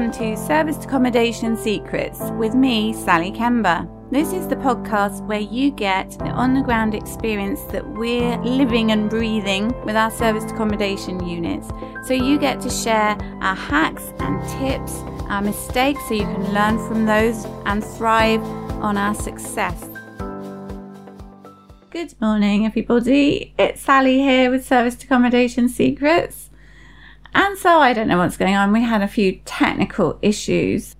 Welcome to Serviced Accommodation Secrets with me, Sally Kemba. This is the podcast where you get the on the ground experience that we're living and breathing with our serviced accommodation units. So you get to share our hacks and tips, our mistakes, so you can learn from those and thrive on our success. Good morning, everybody. It's Sally here with Serviced Accommodation Secrets. And so I don't know what's going on. We had a few technical issues.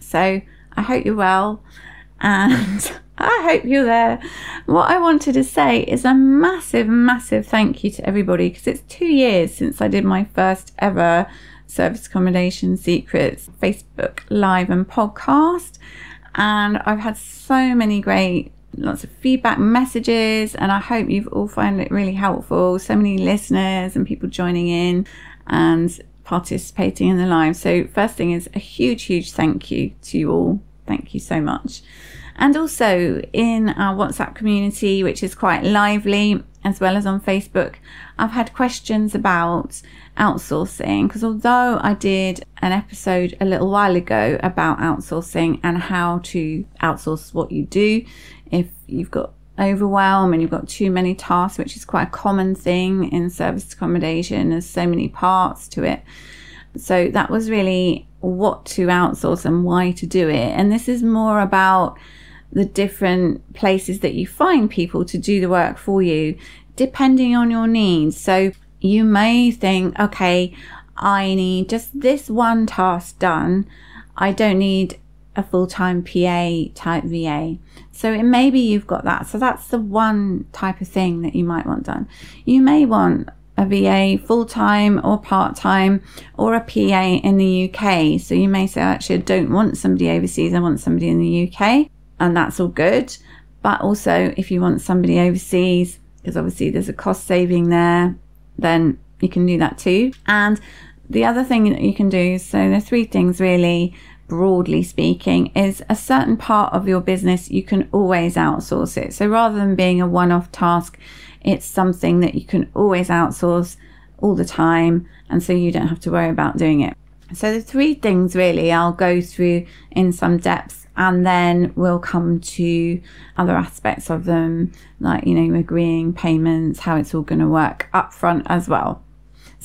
So I hope you're well and I hope you're there. What I wanted to say is a massive, massive thank you to everybody because it's two years since I did my first ever service accommodation secrets Facebook live and podcast. And I've had so many great lots of feedback messages and I hope you've all found it really helpful. So many listeners and people joining in and participating in the live. So, first thing is a huge, huge thank you to you all. Thank you so much. And also in our WhatsApp community, which is quite lively, as well as on Facebook, I've had questions about outsourcing because although I did an episode a little while ago about outsourcing and how to outsource what you do, if you've got overwhelm and you've got too many tasks, which is quite a common thing in service accommodation. There's so many parts to it. So that was really what to outsource and why to do it. And this is more about the different places that you find people to do the work for you, depending on your needs. So you may think, okay, I need just this one task done. I don't need a full time PA type VA. So it maybe you've got that. So that's the one type of thing that you might want done. You may want a VA full time or part time or a PA in the UK. So you may say, actually, I don't want somebody overseas, I want somebody in the UK. And that's all good. But also, if you want somebody overseas, because obviously there's a cost saving there, then you can do that too. And the other thing that you can do, so there are three things really broadly speaking, is a certain part of your business, you can always outsource it. So rather than being a one off task, it's something that you can always outsource all the time. And so you don't have to worry about doing it. So the three things really I'll go through in some depth and then we'll come to other aspects of them, like, you know, agreeing payments, how it's all going to work up front as well.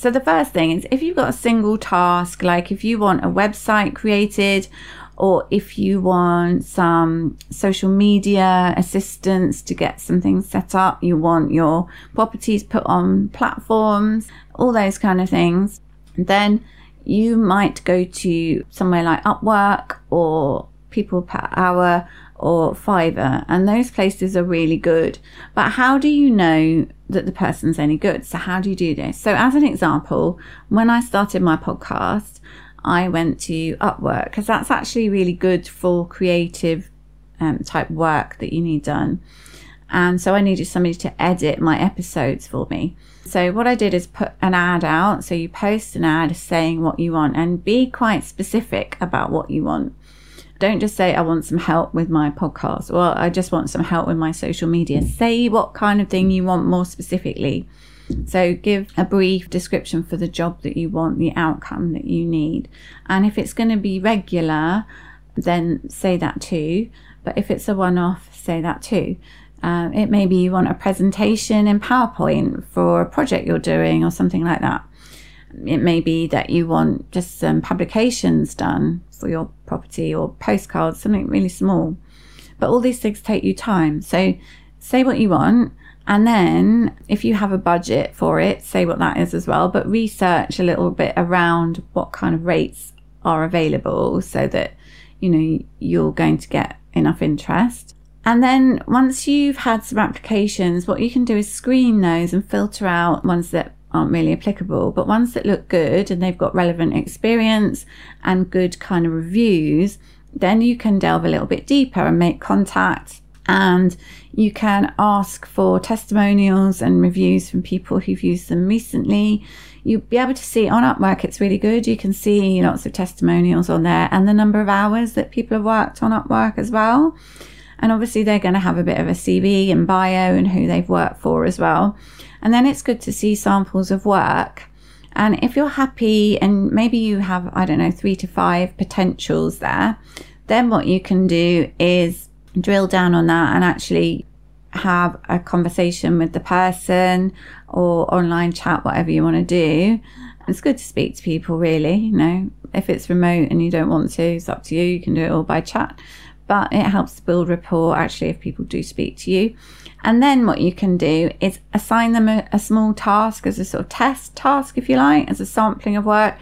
So the first thing is if you've got a single task, like if you want a website created or if you want some social media assistance to get something set up, you want your properties put on platforms, all those kind of things, then you might go to somewhere like Upwork or People Per Hour or Fiverr, and those places are really good. But how do you know that the person's any good? So, how do you do this? So, as an example, when I started my podcast, I went to Upwork because that's actually really good for creative um, type work that you need done. And so I needed somebody to edit my episodes for me. So what I did is put an ad out. So you post an ad saying what you want and be quite specific about what you want. Don't just say, I want some help with my podcast, or I just want some help with my social media. Say what kind of thing you want more specifically. So give a brief description for the job that you want, the outcome that you need. And if it's going to be regular, then say that too. But if it's a one off, say that too. Uh, it may be you want a presentation in PowerPoint for a project you're doing or something like that. It may be that you want just some publications done for your property or postcards, something really small. But all these things take you time. So say what you want. And then if you have a budget for it, say what that is as well, but research a little bit around what kind of rates are available so that, you know, you're going to get enough interest. And then once you've had some applications, what you can do is screen those and filter out ones that aren't really applicable, but ones that look good and they've got relevant experience and good kind of reviews, then you can delve a little bit deeper and make contact and you can ask for testimonials and reviews from people who've used them recently. You'll be able to see on Upwork, it's really good. You can see lots of testimonials on there and the number of hours that people have worked on Upwork as well. And obviously, they're going to have a bit of a CV and bio and who they've worked for as well. And then it's good to see samples of work And if you're happy and maybe you have, I don't know, three to five potentials there, then what you can do is drill down on that and actually have a conversation with the person or online chat, whatever you want to do. It's good to speak to people, really. You know, if it's remote and you don't want to, it's up to you. You can do it all by chat, but it helps build rapport actually if people do speak to you. And then what you can do is assign them a, a small task as a sort of test task, if you like, as a sampling of work.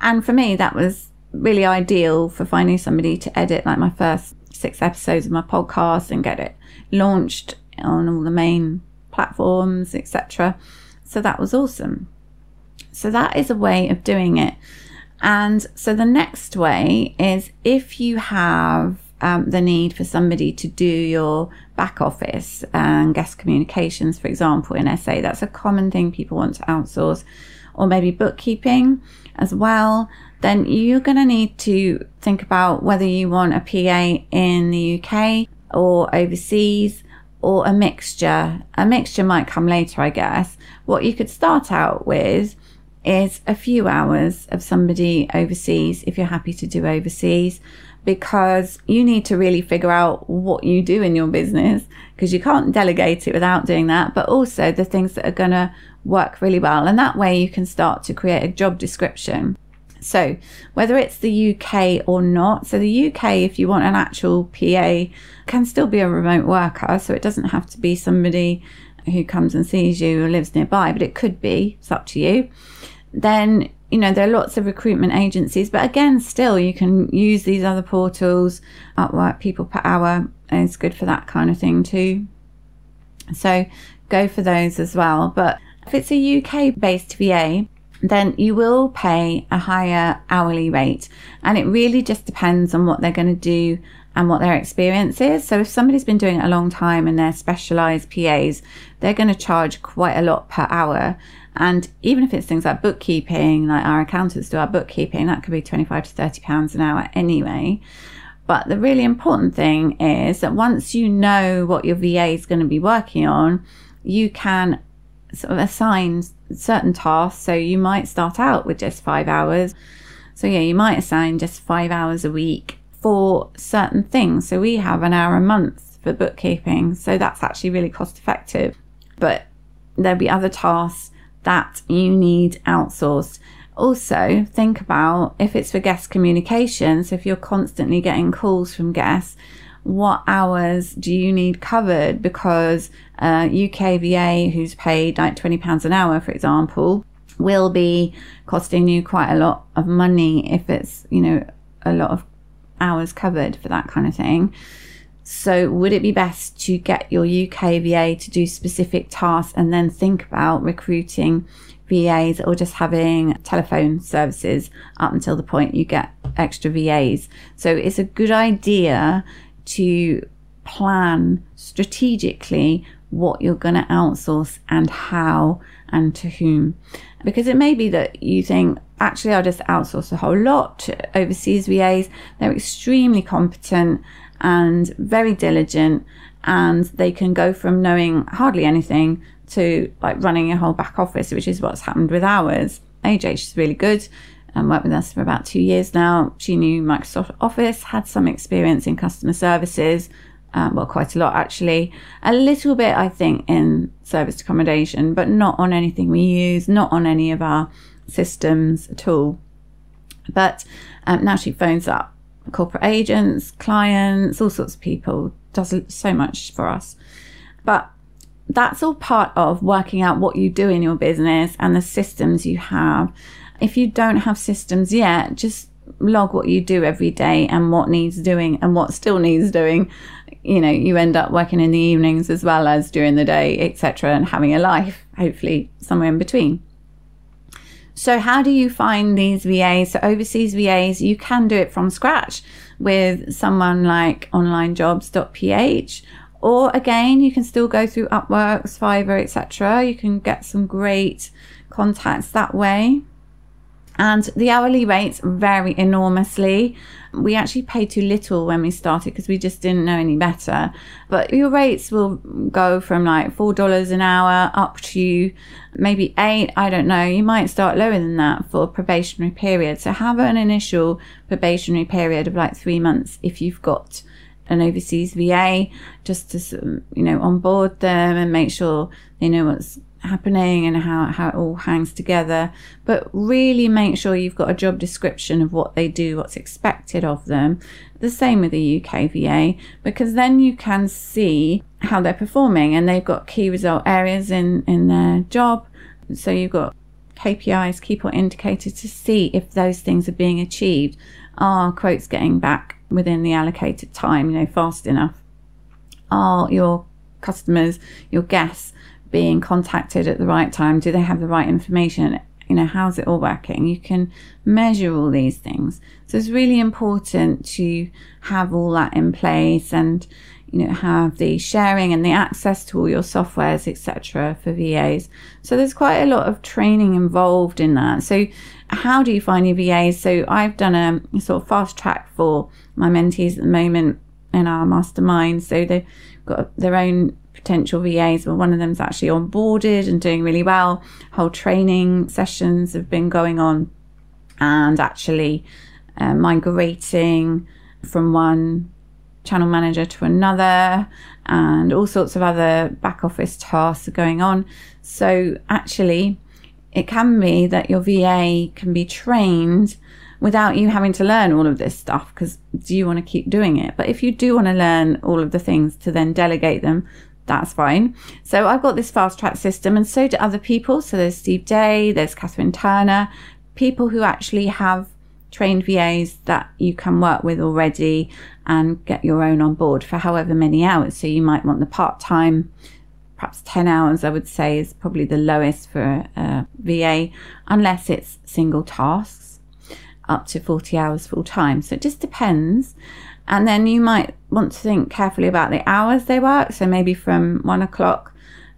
And for me, that was really ideal for finding somebody to edit like my first six episodes of my podcast and get it launched on all the main platforms, etc. So that was awesome. So that is a way of doing it. And so the next way is if you have um, the need for somebody to do your back office and guest communications, for example, in SA, that's a common thing people want to outsource, or maybe bookkeeping as well, then you're going to need to think about whether you want a PA in the UK or overseas or a mixture. A mixture might come later, I guess. What you could start out with is a few hours of somebody overseas if you're happy to do overseas because you need to really figure out what you do in your business because you can't delegate it without doing that but also the things that are going to work really well. And that way you can start to create a job description. So whether it's the UK or not so the UK if you want an actual PA can still be a remote worker so it doesn't have to be somebody who comes and sees you or lives nearby but it could be it's up to you then you know there are lots of recruitment agencies but again still you can use these other portals upwork people per hour is good for that kind of thing too. So go for those as well. But if it's a uk based va then you will pay a higher hourly rate. And it really just depends on what they're going to do and what their experience is. So if somebody's been doing it a long time and they're specialized PAs, they're going to charge quite a lot per hour. And even if it's things like bookkeeping, like our accountants do our bookkeeping, that could be 25 to 30 pounds an hour anyway. But the really important thing is that once you know what your VA is going to be working on, you can sort of assign certain tasks. So you might start out with just five hours. So yeah, you might assign just five hours a week for certain things. So we have an hour a month for bookkeeping. So that's actually really cost effective. But there'll be other tasks that you need outsourced. Also, think about if it's for guest communications, if you're constantly getting calls from guests, what hours do you need covered? Because uh, UK VA, who's paid like £20 an hour, for example, will be costing you quite a lot of money if it's, you know, a lot of hours covered for that kind of thing. So, would it be best to get your UK VA to do specific tasks and then think about recruiting VAs or just having telephone services up until the point you get extra VAs? So, it's a good idea to plan strategically what you're going to outsource and how and to whom. Because it may be that you think, actually, I'll just outsource a whole lot to overseas VAs. They're extremely competent and very diligent and they can go from knowing hardly anything to like running a whole back office, which is what's happened with ours. AJ, she's really good and worked with us for about two years now. She knew Microsoft Office, had some experience in customer services, um, well, quite a lot actually. A little bit, I think, in service accommodation, but not on anything we use, not on any of our systems at all. But um, now she phones up corporate agents, clients, all sorts of people, does so much for us. But that's all part of working out what you do in your business and the systems you have. If you don't have systems yet, just log what you do every day and what needs doing and what still needs doing. You know, you end up working in the evenings as well as during the day, etc., and having a life, hopefully somewhere in between. So, how do you find these VAs? So, overseas VAs, you can do it from scratch with someone like onlinejobs.ph, or again, you can still go through Upworks, Fiverr, etc. You can get some great contacts that way. And the hourly rates vary enormously. We actually paid too little when we started because we just didn't know any better. But your rates will go from like $4 an hour up to maybe eight. I don't know. You might start lower than that for a probationary period. So have an initial probationary period of like three months if you've got an overseas VA just to, you know, onboard them and make sure they know what's happening and how, how it all hangs together. But really make sure you've got a job description of what they do, what's expected of them. The same with the UK VA, because then you can see how they're performing and they've got key result areas in, in their job. So you've got KPIs, key point indicators to see if those things are being achieved. Are quotes getting back within the allocated time, you know, fast enough? Are your customers, your guests, being contacted at the right time? Do they have the right information? You know, how's it all working? You can measure all these things. So it's really important to have all that in place and, you know, have the sharing and the access to all your softwares, etc. for VAs. So there's quite a lot of training involved in that. So how do you find your VAs? So I've done a sort of fast track for my mentees at the moment in our mastermind. So they've got their own potential VAs, but one of them's actually onboarded and doing really well. Whole training sessions have been going on and actually uh, migrating from one channel manager to another and all sorts of other back office tasks are going on. So actually, it can be that your VA can be trained without you having to learn all of this stuff because do you want to keep doing it? But if you do want to learn all of the things to then delegate them, that's fine. So I've got this fast track system, and so do other people. So there's Steve Day, there's Catherine Turner, people who actually have trained VAs that you can work with already and get your own on board for however many hours. So you might want the part time, perhaps 10 hours, I would say, is probably the lowest for a VA, unless it's single tasks, up to 40 hours full time. So it just depends. And then you might want to think carefully about the hours they work. So maybe from one o'clock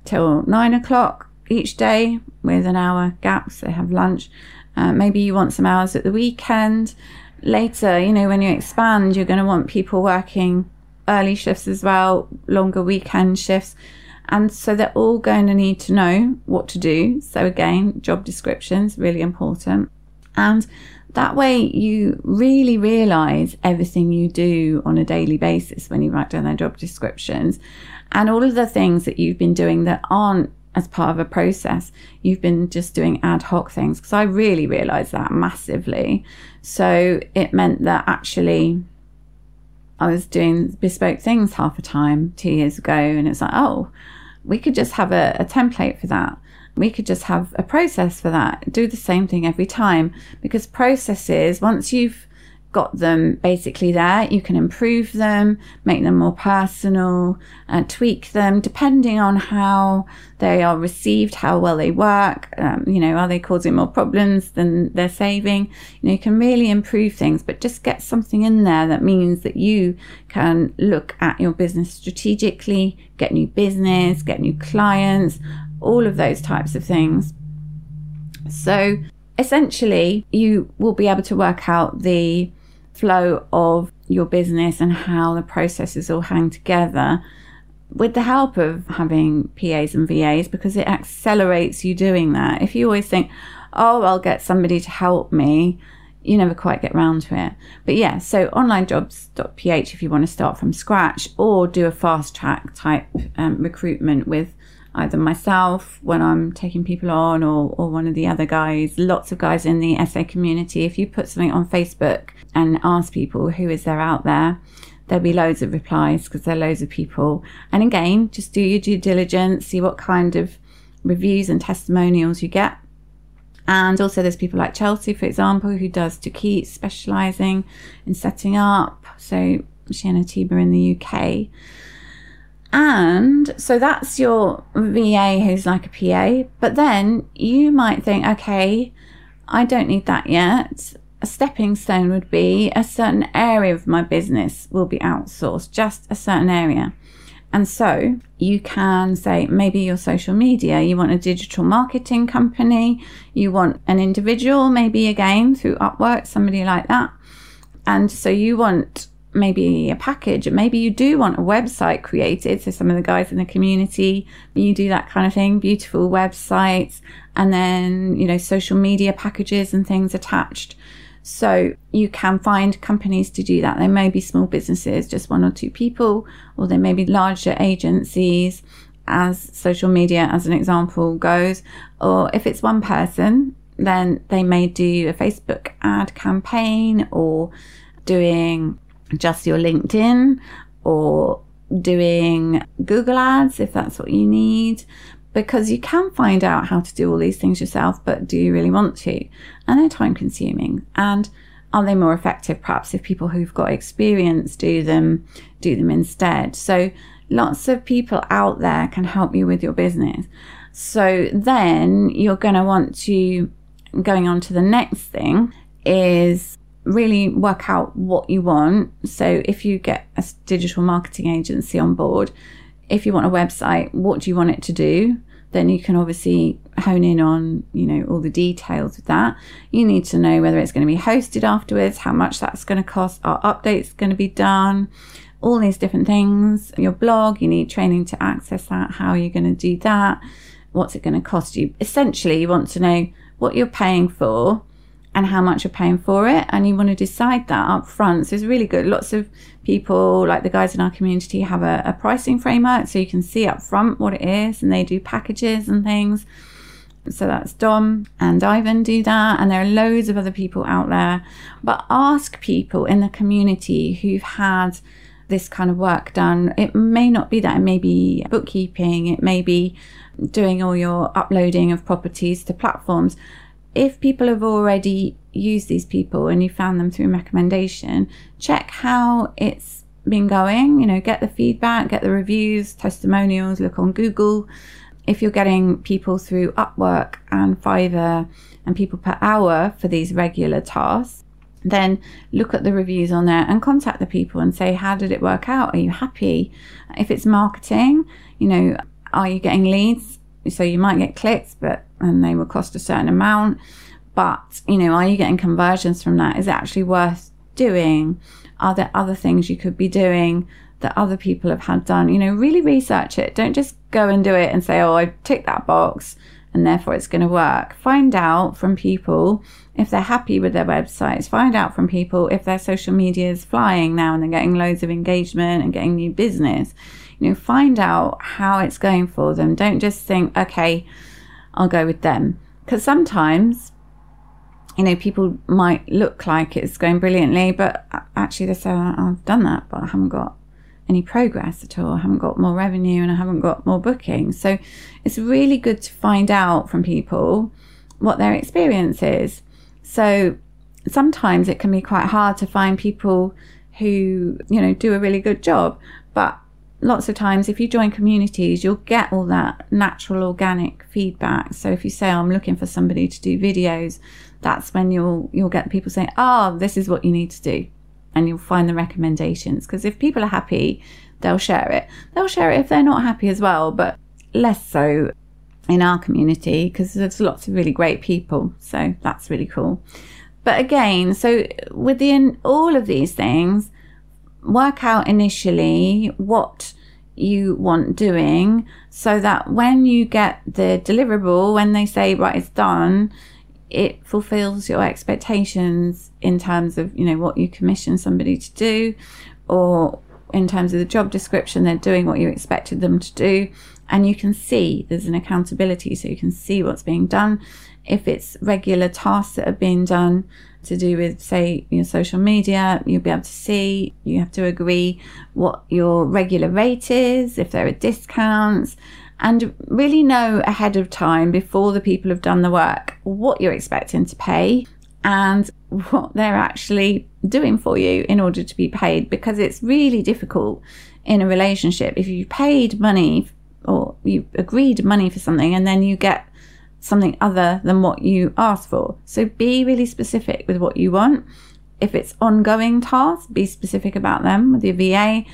till nine o'clock each day with an hour gap. So they have lunch. Uh, maybe you want some hours at the weekend. Later, you know, when you expand, you're going to want people working early shifts as well, longer weekend shifts. And so they're all going to need to know what to do. So again, job descriptions, really important. And that way, you really realize everything you do on a daily basis when you write down their job descriptions and all of the things that you've been doing that aren't as part of a process. You've been just doing ad hoc things because I really realized that massively. So it meant that actually I was doing bespoke things half the time two years ago, and it's like, oh, we could just have a, a template for that. We could just have a process for that, do the same thing every time because processes, once you've got them basically there, you can improve them, make them more personal, uh, tweak them depending on how they are received, how well they work. Um, you know, are they causing more problems than they're saving? You know, you can really improve things, but just get something in there that means that you can look at your business strategically, get new business, get new clients, all of those types of things. So essentially, you will be able to work out the flow of your business and how the processes all hang together with the help of having PAs and VAs because it accelerates you doing that. If you always think, oh, I'll get somebody to help me, you never quite get round to it. But yeah, so onlinejobs.ph if you want to start from scratch or do a fast track type um, recruitment with either myself when I'm taking people on or, or one of the other guys, lots of guys in the SA community. If you put something on Facebook and ask people who is there out there, there'll be loads of replies because there are loads of people. And again, just do your due diligence, see what kind of reviews and testimonials you get. And also, there's people like Chelsea, for example, who does Tukit, specializing in setting up. So, she and her team are in the UK. And so that's your VA who's like a PA. But then you might think, okay, I don't need that yet. A stepping stone would be a certain area of my business will be outsourced, just a certain area. And so you can say maybe your social media, you want a digital marketing company, you want an individual, maybe again through Upwork, somebody like that. And so you want maybe a package, maybe you do want a website created. So some of the guys in the community, you do that kind of thing, beautiful websites, and then, you know, social media packages and things attached. So you can find companies to do that. They may be small businesses, just one or two people, or they may be larger agencies, as social media, as an example, goes. Or if it's one person, then they may do a Facebook ad campaign or doing just your LinkedIn or doing Google ads if that's what you need because you can find out how to do all these things yourself, but do you really want to? And they're time consuming. And are they more effective perhaps if people who've got experience do them do them instead? So lots of people out there can help you with your business. So then you're going to want to going on to the next thing is really work out what you want. So if you get a digital marketing agency on board, if you want a website, what do you want it to do? Then you can obviously hone in on, you know, all the details of that. You need to know whether it's going to be hosted afterwards, how much that's going to cost, are updates going to be done, all these different things. Your blog, you need training to access that, how are you're going to do that, what's it going to cost you. Essentially, you want to know what you're paying for and how much you're paying for it. And you want to decide that up front. So it's really good. Lots of people, like the guys in our community, have a, a pricing framework so you can see up front what it is and they do packages and things. So that's Dom and Ivan do that. And there are loads of other people out there. But ask people in the community who've had this kind of work done. It may not be that, it may be bookkeeping, it may be doing all your uploading of properties to platforms if people have already used these people and you found them through recommendation, check how it's been going. You know, get the feedback, get the reviews, testimonials, look on Google. If you're getting people through Upwork and Fiverr and people per hour for these regular tasks, then look at the reviews on there and contact the people and say, How did it work out? Are you happy? If it's marketing, you know, are you getting leads? So you might get clicks, but and they will cost a certain amount. But, you know, are you getting conversions from that? Is it actually worth doing? Are there other things you could be doing that other people have had done? You know, really research it. Don't just go and do it and say, oh, I tick that box and therefore it's going to work. Find out from people if they're happy with their websites. Find out from people if their social media is flying now and they're getting loads of engagement and getting new business. You know, find out how it's going for them. Don't just think, okay, I'll go with them. Because sometimes, you know, people might look like it's going brilliantly, but actually they say, I've done that, but I haven't got any progress at all. I haven't got more revenue and I haven't got more bookings. So it's really good to find out from people what their experience is. So sometimes it can be quite hard to find people who, you know, do a really good job, but lots of times if you join communities you'll get all that natural organic feedback. So if you say oh, i'm looking for somebody to do videos that's when you'll you'll get people saying oh this is what you need to do. And you'll find the recommendations. Because if people are happy they'll share it. They'll share it if they're not happy as well but less so in our community because there's lots of really great people. So that's really cool. But again so within all of these things work out initially what you want doing so that when you get the deliverable, when they say, right, it's done, it fulfills your expectations in terms of, you know, what you commission somebody to do or in terms of the job description, they're doing what you expected them to do. And you can see there's an accountability, so you can see what's being done. If it's regular tasks that are being done, to do with, say, your social media, you'll be able to see, you have to agree what your regular rate is, if there are discounts, and really know ahead of time before the people have done the work what you're expecting to pay and what they're actually doing for you in order to be paid because it's really difficult in a relationship. If you paid money or you agreed money for something and then you get something other than what you asked for. So be really specific with what you want. If it's ongoing tasks, be specific about them with your VA.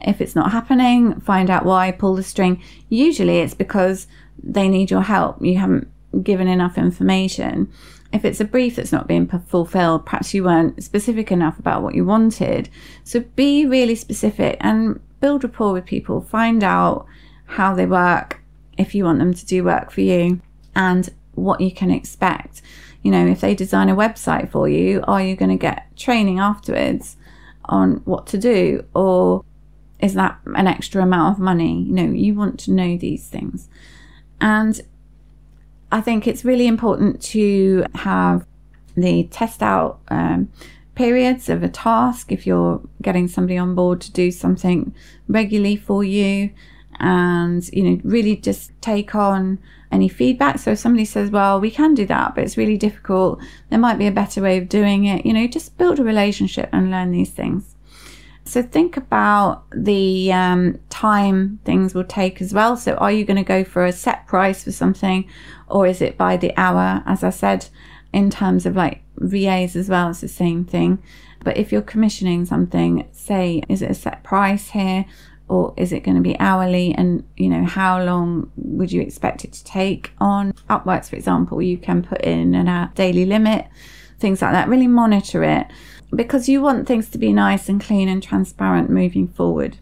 If it's not happening, find out why, pull the string. Usually it's because they need your help. You haven't given enough information. If it's a brief that's not being fulfilled, perhaps you weren't specific enough about what you wanted. So be really specific and build rapport with people. Find out how they work if you want them to do work for you and what you can expect. You know, if they design a website for you, are you going to get training afterwards on what to do? Or is that an extra amount of money? You know, you want to know these things. And I think it's really important to have the test out um, periods of a task if you're getting somebody on board to do something regularly for you and you know really just take on any feedback. So if somebody says well we can do that but it's really difficult there might be a better way of doing it you know just build a relationship and learn these things. So think about the um, time things will take as well. So are you going to go for a set price for something or is it by the hour? As i said in terms of like vas as well it's the same thing. But if you're commissioning something say is it a set price here or is it going to be hourly? And you know how long would you expect it to take on? Upworks for example you can put in a daily limit things like that really monitor it because you want things to be nice and clean and transparent moving forward.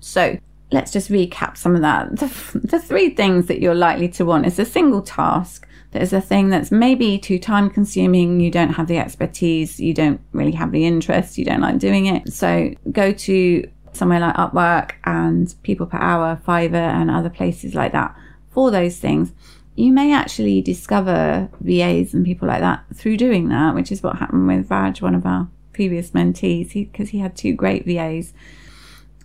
So let's just recap some of that. The, the three things that you're likely to want is a single task there's a thing that's maybe too time consuming, you don't have the expertise, you don't really have the interest, you don't like doing it. So go to somewhere like Upwork and People Per Hour, Fiverr, and other places like that for those things, you may actually discover VAs and people like that through doing that, which is what happened with Raj, one of our previous mentees, because he, he had two great VAs.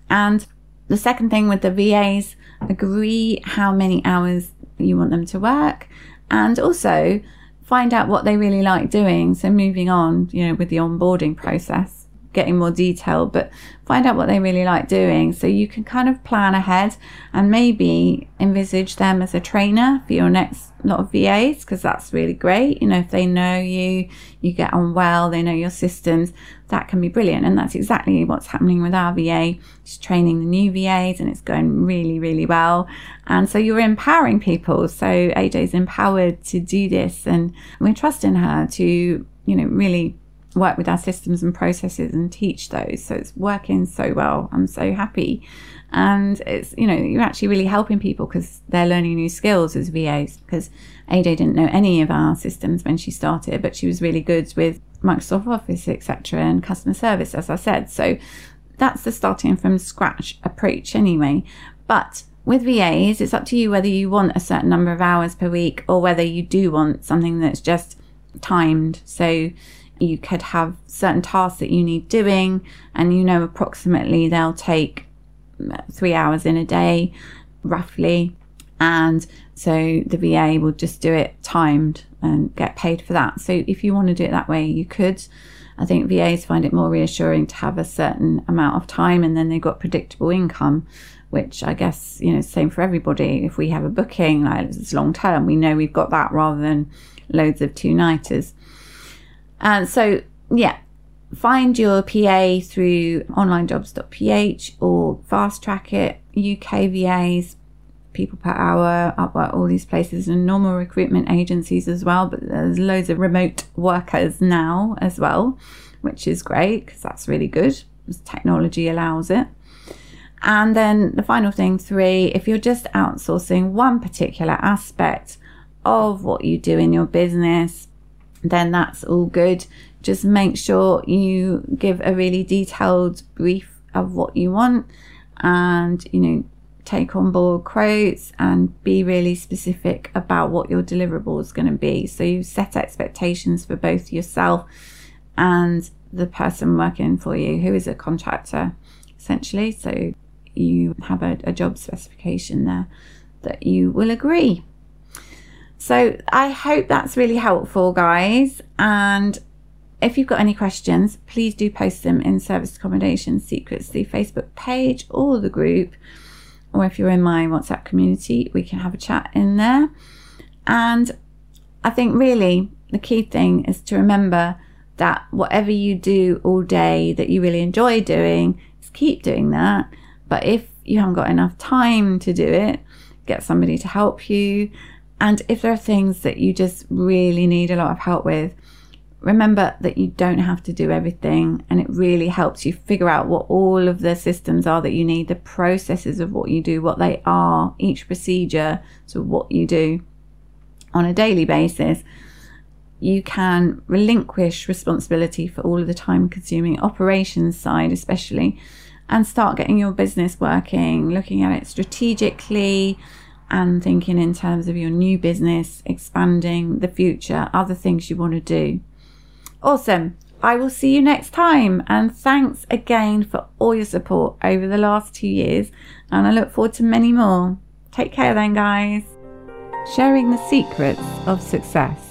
And the second thing with the VAs, agree how many hours you want them to work and also find out what they really like doing. So moving on, you know, with the onboarding process getting more detail, but find out what they really like doing so you can kind of plan ahead and maybe envisage them as a trainer for your next lot of VAs because that's really great. You know, if they know you, you get on well, they know your systems, that can be brilliant. And that's exactly what's happening with our VA. She's training the new VAs and it's going really, really well. And so you're empowering people. So AJ's empowered to do this and we're trusting her to, you know, really work with our systems and processes and teach those. So it's working so well. I'm so happy. And it's, you know, you're actually really helping people because they're learning new skills as VAs. Because AJ didn't know any of our systems when she started, but she was really good with Microsoft Office, etc., and customer service, as I said. So that's the starting from scratch approach anyway. But with VAs, it's up to you whether you want a certain number of hours per week or whether you do want something that's just timed. So you could have certain tasks that you need doing, and you know approximately they'll take mm, three hours in a day, roughly. And so the VA will just do it timed and get paid for that. So if you want to do it that way, you could. I think VAs find it more reassuring to have a certain amount of time and then they've got predictable income, which I guess, you know, same for everybody. If we have a booking, like it's long term, we know we've got that rather than loads of two nighters. And so, yeah, find your PA through onlinejobs.ph or fast track it, UK VAs, people per hour, Upwork, all these places, and normal recruitment agencies as well. But there's loads of remote workers now as well, which is great because that's really good. Technology allows it. And then the final thing, three, if you're just outsourcing one particular aspect of what you do in your business, then that's all good. Just make sure you give a really detailed brief of what you want and, you know, take on board quotes and be really specific about what your deliverable is going to be. So you set expectations for both yourself and the person working for you, who is a contractor, essentially. So you have a, a job specification there that you will agree. So I hope that's really helpful, guys. And if you've got any questions, please do post them in Service Accommodation Secrets, the Facebook page or the group. Or if you're in my WhatsApp community, we can have a chat in there. And I think really the key thing is to remember that whatever you do all day that you really enjoy doing is keep doing that. But if you haven't got enough time to do it, get somebody to help you. And if there are things that you just really need a lot of help with, remember that you don't have to do everything and it really helps you figure out what all of the systems are that you need, the processes of what you do, what they are, each procedure, so what you do on a daily basis. You can relinquish responsibility for all of the time consuming operations side, especially, and start getting your business working, looking at it strategically and thinking in terms of your new business, expanding the future, other things you want to do. Awesome. I will see you next time. And thanks again for all your support over the last two years. And I look forward to many more. Take care then, guys. Sharing the secrets of success.